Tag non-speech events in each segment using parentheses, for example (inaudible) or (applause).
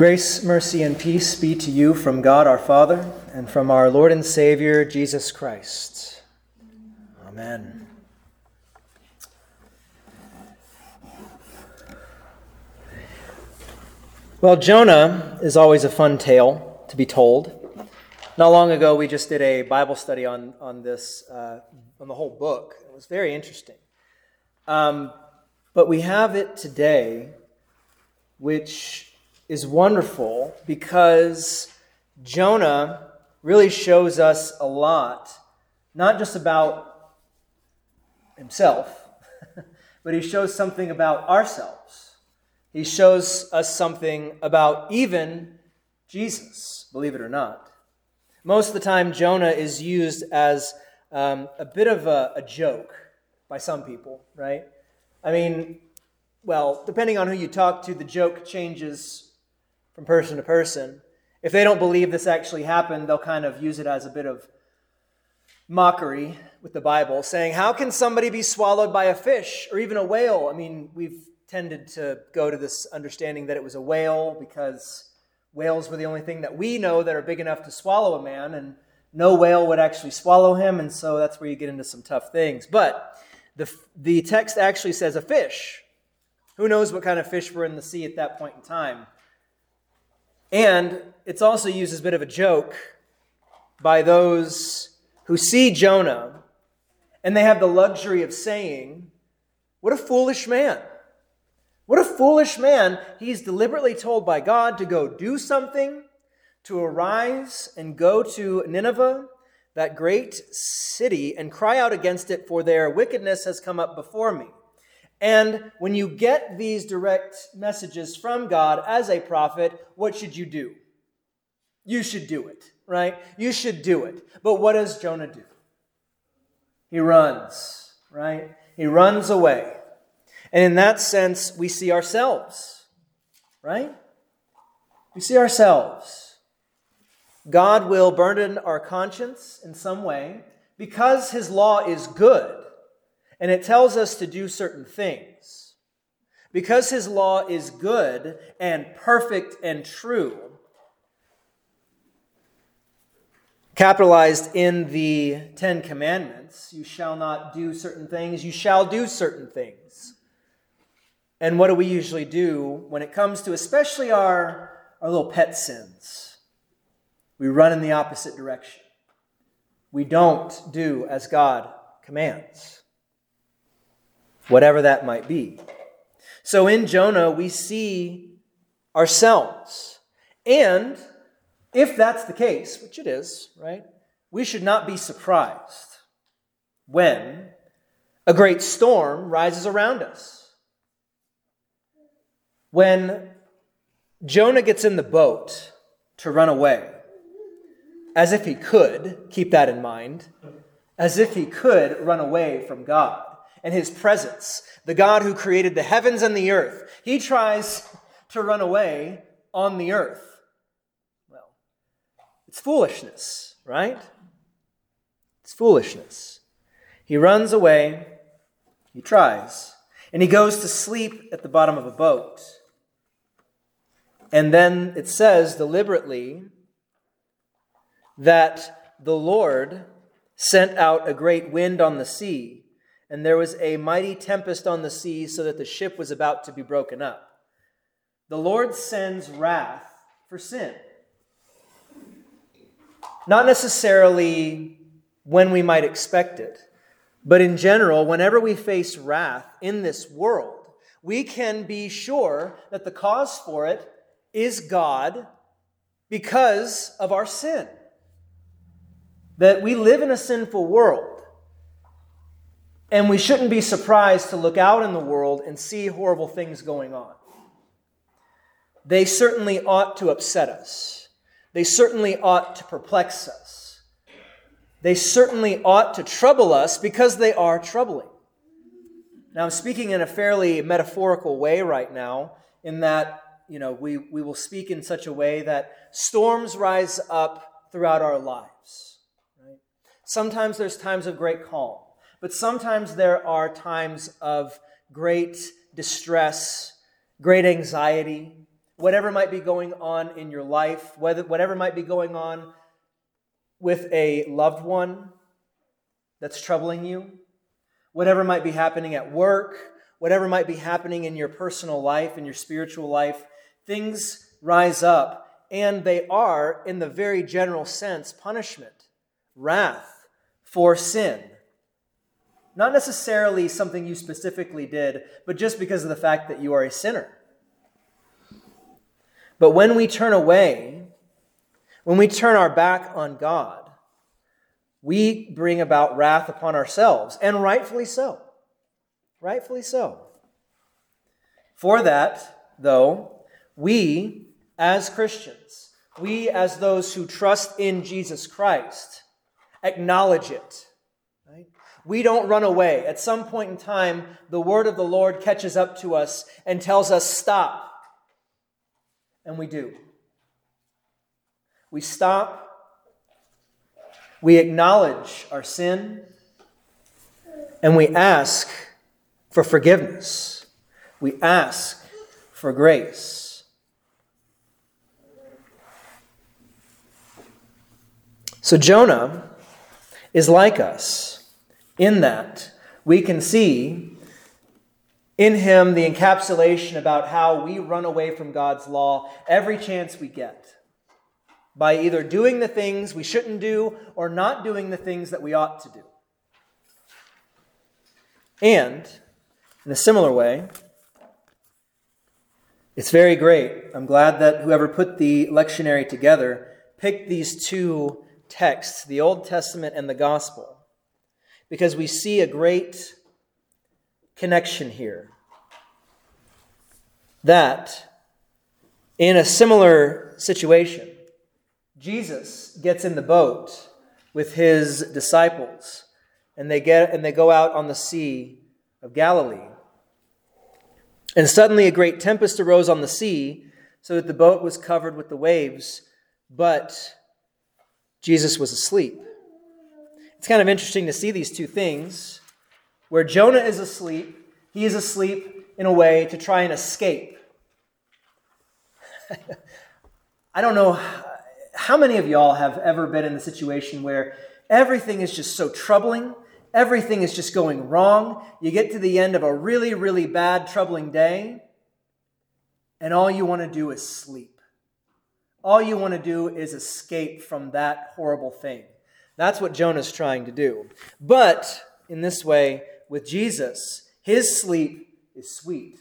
Grace, mercy, and peace be to you from God our Father and from our Lord and Savior, Jesus Christ. Amen. Well, Jonah is always a fun tale to be told. Not long ago, we just did a Bible study on, on this, uh, on the whole book. It was very interesting. Um, but we have it today, which is wonderful because Jonah really shows us a lot, not just about himself, (laughs) but he shows something about ourselves. He shows us something about even Jesus, believe it or not. Most of the time, Jonah is used as um, a bit of a, a joke by some people, right? I mean, well, depending on who you talk to, the joke changes from person to person. If they don't believe this actually happened, they'll kind of use it as a bit of mockery with the Bible, saying, How can somebody be swallowed by a fish or even a whale? I mean, we've tended to go to this understanding that it was a whale because whales were the only thing that we know that are big enough to swallow a man, and no whale would actually swallow him, and so that's where you get into some tough things. But the, the text actually says a fish. Who knows what kind of fish were in the sea at that point in time? And it's also used as a bit of a joke by those who see Jonah and they have the luxury of saying, What a foolish man! What a foolish man! He's deliberately told by God to go do something, to arise and go to Nineveh, that great city, and cry out against it, for their wickedness has come up before me. And when you get these direct messages from God as a prophet, what should you do? You should do it, right? You should do it. But what does Jonah do? He runs, right? He runs away. And in that sense, we see ourselves, right? We see ourselves. God will burden our conscience in some way because his law is good and it tells us to do certain things. Because his law is good and perfect and true, capitalized in the Ten Commandments, you shall not do certain things, you shall do certain things. And what do we usually do when it comes to especially our, our little pet sins? We run in the opposite direction. We don't do as God commands whatever that might be. So in Jonah, we see ourselves. And if that's the case, which it is, right, we should not be surprised when a great storm rises around us. When Jonah gets in the boat to run away, as if he could, keep that in mind, as if he could run away from God and his presence, the God who created the heavens and the earth. He tries to run away on the earth. Well, it's foolishness, right? It's foolishness. He runs away, he tries, and he goes to sleep at the bottom of a boat. And then it says deliberately that the Lord sent out a great wind on the sea and there was a mighty tempest on the sea, so that the ship was about to be broken up. The Lord sends wrath for sin. Not necessarily when we might expect it, but in general, whenever we face wrath in this world, we can be sure that the cause for it is God because of our sin. That we live in a sinful world. And we shouldn't be surprised to look out in the world and see horrible things going on. They certainly ought to upset us. They certainly ought to perplex us. They certainly ought to trouble us because they are troubling. Now, I'm speaking in a fairly metaphorical way right now, in that, you know, we, we will speak in such a way that storms rise up throughout our lives. Right? Sometimes there's times of great calm. But sometimes there are times of great distress, great anxiety, whatever might be going on in your life, whether, whatever might be going on with a loved one that's troubling you, whatever might be happening at work, whatever might be happening in your personal life, in your spiritual life, things rise up, and they are, in the very general sense, punishment, wrath for sin. Not necessarily something you specifically did, but just because of the fact that you are a sinner. But when we turn away, when we turn our back on God, we bring about wrath upon ourselves, and rightfully so. Rightfully so. For that, though, we as Christians, we as those who trust in Jesus Christ, acknowledge it. We don't run away. At some point in time, the word of the Lord catches up to us and tells us, stop. And we do. We stop. We acknowledge our sin. And we ask for forgiveness. We ask for grace. So Jonah is like us in that we can see in him the encapsulation about how we run away from God's law every chance we get by either doing the things we shouldn't do or not doing the things that we ought to do. And in a similar way, it's very great. I'm glad that whoever put the lectionary together picked these two texts, the Old Testament and the Gospel, because we see a great connection here. That in a similar situation, Jesus gets in the boat with his disciples and they get and they go out on the sea of Galilee. And suddenly a great tempest arose on the sea, so that the boat was covered with the waves, but Jesus was asleep. It's kind of interesting to see these two things where Jonah is asleep, he is asleep in a way to try and escape. (laughs) I don't know how many of y'all have ever been in the situation where everything is just so troubling Everything is just going wrong. You get to the end of a really, really bad, troubling day, and all you want to do is sleep. All you want to do is escape from that horrible thing. That's what Jonah's trying to do. But in this way, with Jesus, his sleep is sweet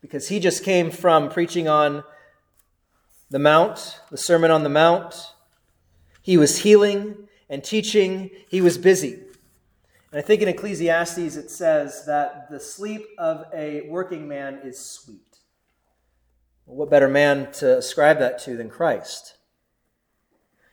because he just came from preaching on the Mount, the Sermon on the Mount. He was healing and teaching, he was busy. And I think in Ecclesiastes it says that the sleep of a working man is sweet. What better man to ascribe that to than Christ?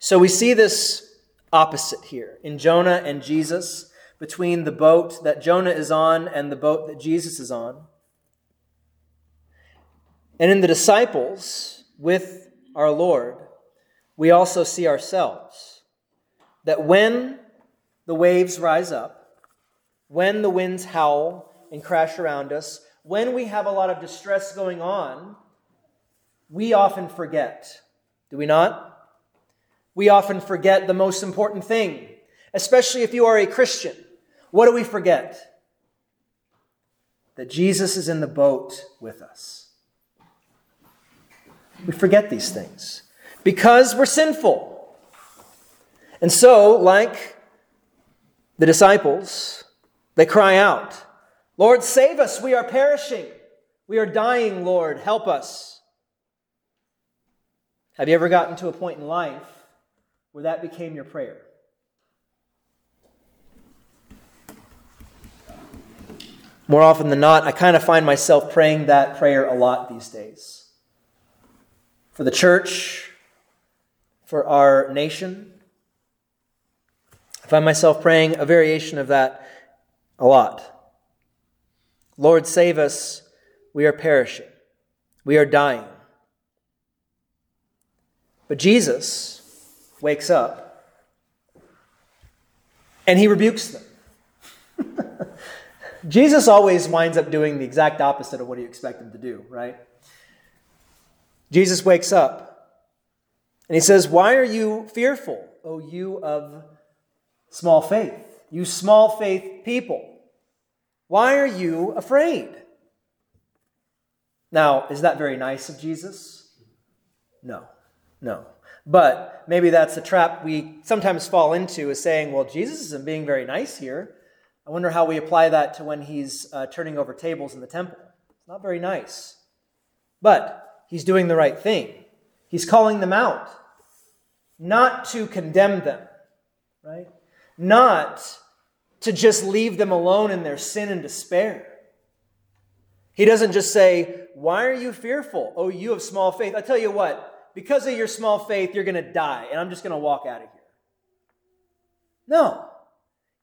So we see this opposite here in Jonah and Jesus, between the boat that Jonah is on and the boat that Jesus is on. And in the disciples with our Lord, we also see ourselves. That when the waves rise up, when the winds howl and crash around us, when we have a lot of distress going on, we often forget, do we not? We often forget the most important thing, especially if you are a Christian. What do we forget? That Jesus is in the boat with us. We forget these things because we're sinful. And so, like the disciples, they cry out, Lord, save us. We are perishing. We are dying, Lord. Help us. Have you ever gotten to a point in life where that became your prayer? More often than not, I kind of find myself praying that prayer a lot these days. For the church, for our nation. I find myself praying a variation of that a lot. Lord, save us. We are perishing. We are dying. But Jesus wakes up and he rebukes them. (laughs) Jesus always winds up doing the exact opposite of what you expect him to do, right? Jesus wakes up and he says, Why are you fearful, O you of small faith? You small faith people. Why are you afraid? Now, is that very nice of Jesus? No, no. But maybe that's a trap we sometimes fall into is saying, well, Jesus isn't being very nice here. I wonder how we apply that to when he's uh, turning over tables in the temple. It's not very nice. But he's doing the right thing. He's calling them out, not to condemn them, right? Not to just leave them alone in their sin and despair. He doesn't just say, Why are you fearful? Oh, you have small faith. I tell you what, because of your small faith, you're going to die, and I'm just going to walk out of here. No.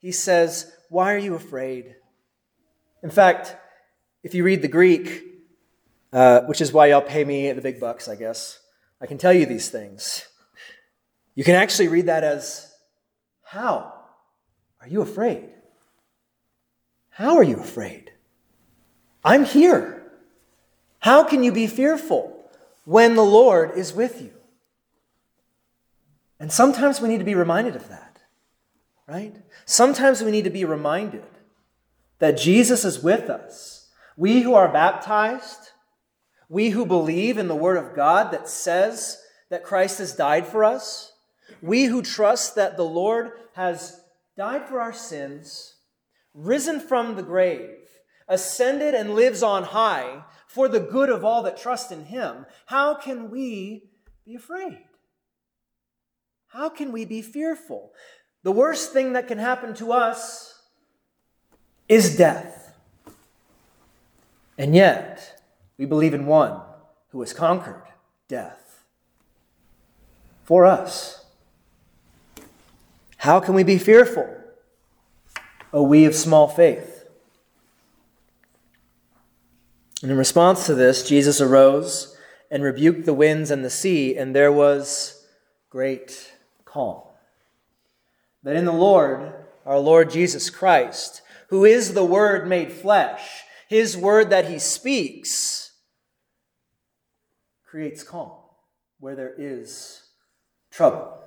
He says, Why are you afraid? In fact, if you read the Greek, uh, which is why y'all pay me the big bucks, I guess, I can tell you these things. You can actually read that as, How are you afraid? How are you afraid? I'm here. How can you be fearful when the Lord is with you? And sometimes we need to be reminded of that, right? Sometimes we need to be reminded that Jesus is with us. We who are baptized, we who believe in the Word of God that says that Christ has died for us, we who trust that the Lord has died for our sins, risen from the grave, ascended and lives on high for the good of all that trust in him, how can we be afraid? How can we be fearful? The worst thing that can happen to us is death. And yet, we believe in one who has conquered death for us. How can we be fearful? O we of small faith. And in response to this, Jesus arose and rebuked the winds and the sea, and there was great calm. That in the Lord, our Lord Jesus Christ, who is the Word made flesh, his word that he speaks creates calm where there is trouble.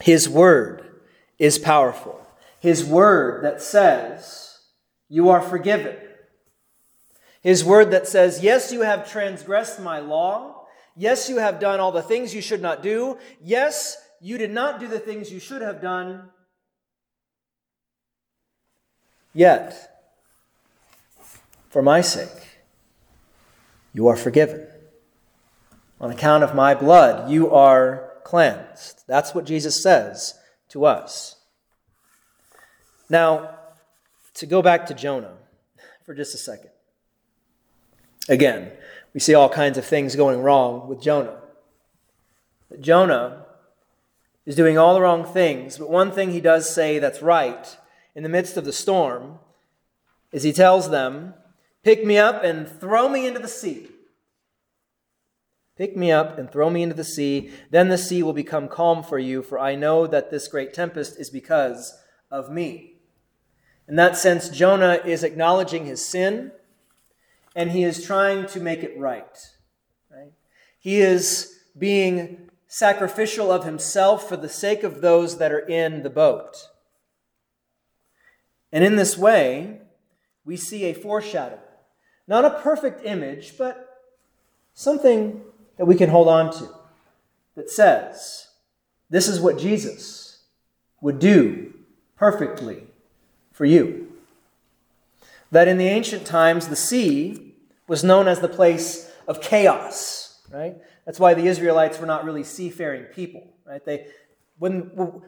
His word is powerful. His word that says, You are forgiven his word that says, Yes, you have transgressed my law. Yes, you have done all the things you should not do. Yes, you did not do the things you should have done. Yet, for my sake, you are forgiven. On account of my blood, you are cleansed. That's what Jesus says to us. Now, to go back to Jonah for just a second. Again, we see all kinds of things going wrong with Jonah. But Jonah is doing all the wrong things, but one thing he does say that's right in the midst of the storm is he tells them, Pick me up and throw me into the sea. Pick me up and throw me into the sea. Then the sea will become calm for you, for I know that this great tempest is because of me. In that sense, Jonah is acknowledging his sin and he is trying to make it right. right? He is being sacrificial of himself for the sake of those that are in the boat. And in this way, we see a foreshadowing. Not a perfect image, but something that we can hold on to that says, this is what Jesus would do perfectly for you that in the ancient times the sea was known as the place of chaos, right? That's why the Israelites were not really seafaring people, right? They, when,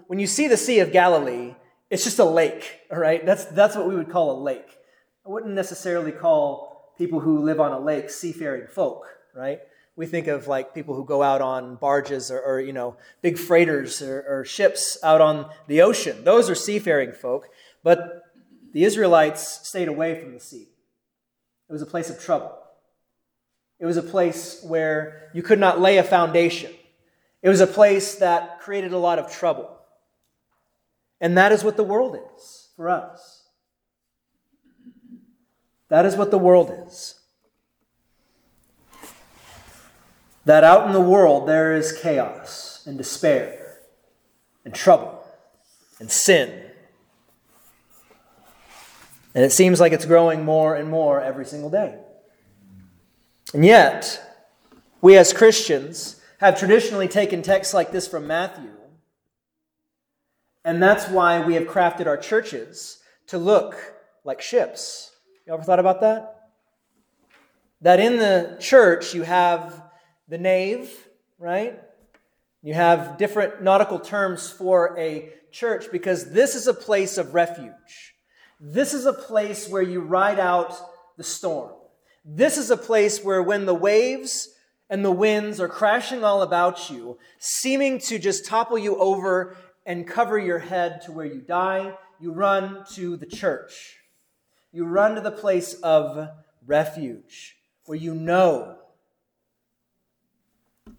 when you see the Sea of Galilee, it's just a lake, all right? That's, that's what we would call a lake. I wouldn't necessarily call people who live on a lake seafaring folk, right? We think of like people who go out on barges or, or you know, big freighters or, or ships out on the ocean. Those are seafaring folk. But the Israelites stayed away from the sea. It was a place of trouble. It was a place where you could not lay a foundation. It was a place that created a lot of trouble. And that is what the world is for us. That is what the world is. that out in the world there is chaos and despair and trouble and sin. And it seems like it's growing more and more every single day. And yet, we as Christians have traditionally taken texts like this from Matthew, and that's why we have crafted our churches to look like ships. You ever thought about that? That in the church you have the nave, right? You have different nautical terms for a church because this is a place of refuge. This is a place where you ride out the storm. This is a place where when the waves and the winds are crashing all about you, seeming to just topple you over and cover your head to where you die, you run to the church. You run to the place of refuge where you know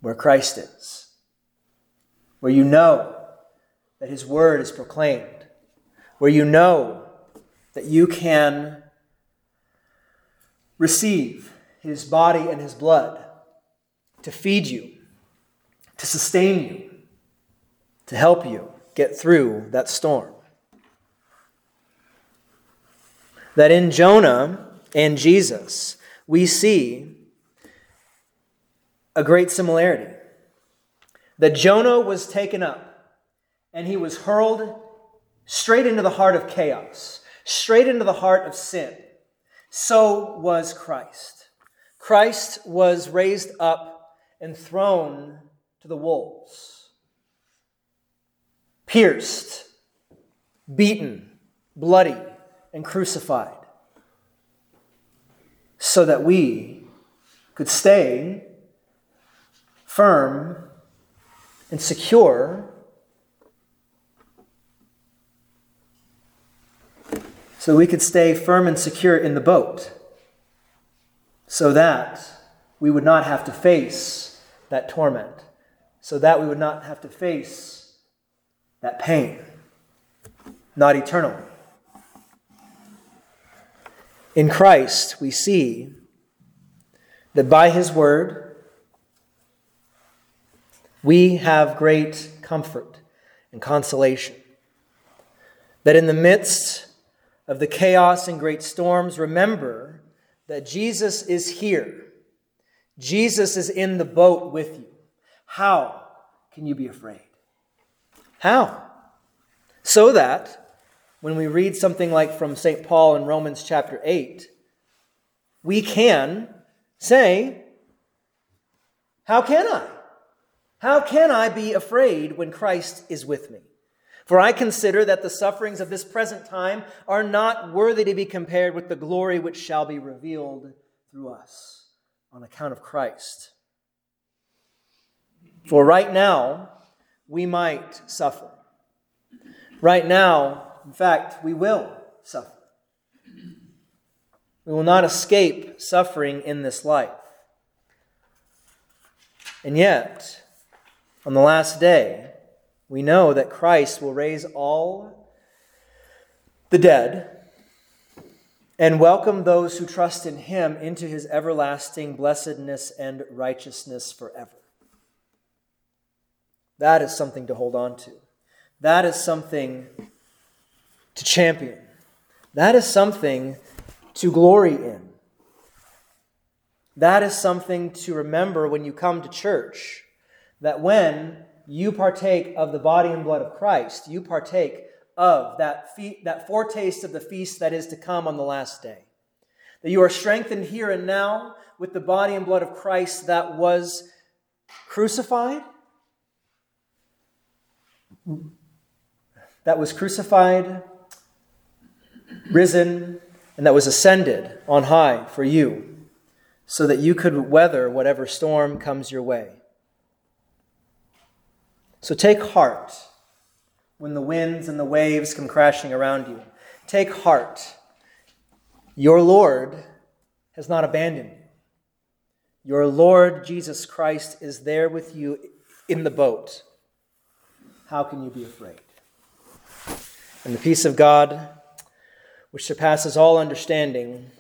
where Christ is, where you know that his word is proclaimed, where you know that you can receive his body and his blood to feed you, to sustain you, to help you get through that storm. That in Jonah and Jesus, we see a great similarity. That Jonah was taken up and he was hurled straight into the heart of chaos, straight into the heart of sin. So was Christ. Christ was raised up and thrown to the wolves, pierced, beaten, bloody, and crucified, so that we could stay firm and secure so we could stay firm and secure in the boat so that we would not have to face that torment, so that we would not have to face that pain, not eternally. In Christ, we see that by His Word, we have great comfort and consolation. That in the midst of the chaos and great storms, remember that Jesus is here. Jesus is in the boat with you. How can you be afraid? How? So that when we read something like from St. Paul in Romans chapter 8, we can say, How can I? How can I be afraid when Christ is with me? For I consider that the sufferings of this present time are not worthy to be compared with the glory which shall be revealed through us on account of Christ. For right now, we might suffer. Right now, in fact, we will suffer. We will not escape suffering in this life. And yet, on the last day, we know that Christ will raise all the dead and welcome those who trust in him into his everlasting blessedness and righteousness forever. That is something to hold on to. That is something to champion. That is something to glory in. That is something to remember when you come to church that when you partake of the body and blood of Christ, you partake of that, fe- that foretaste of the feast that is to come on the last day. That you are strengthened here and now with the body and blood of Christ that was crucified, that was crucified, risen, and that was ascended on high for you, so that you could weather whatever storm comes your way. So take heart when the winds and the waves come crashing around you. Take heart. Your Lord has not abandoned you. Your Lord Jesus Christ is there with you in the boat. How can you be afraid? And the peace of God, which surpasses all understanding,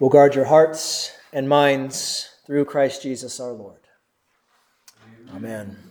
will guard your hearts and minds through Christ Jesus our Lord. Amen.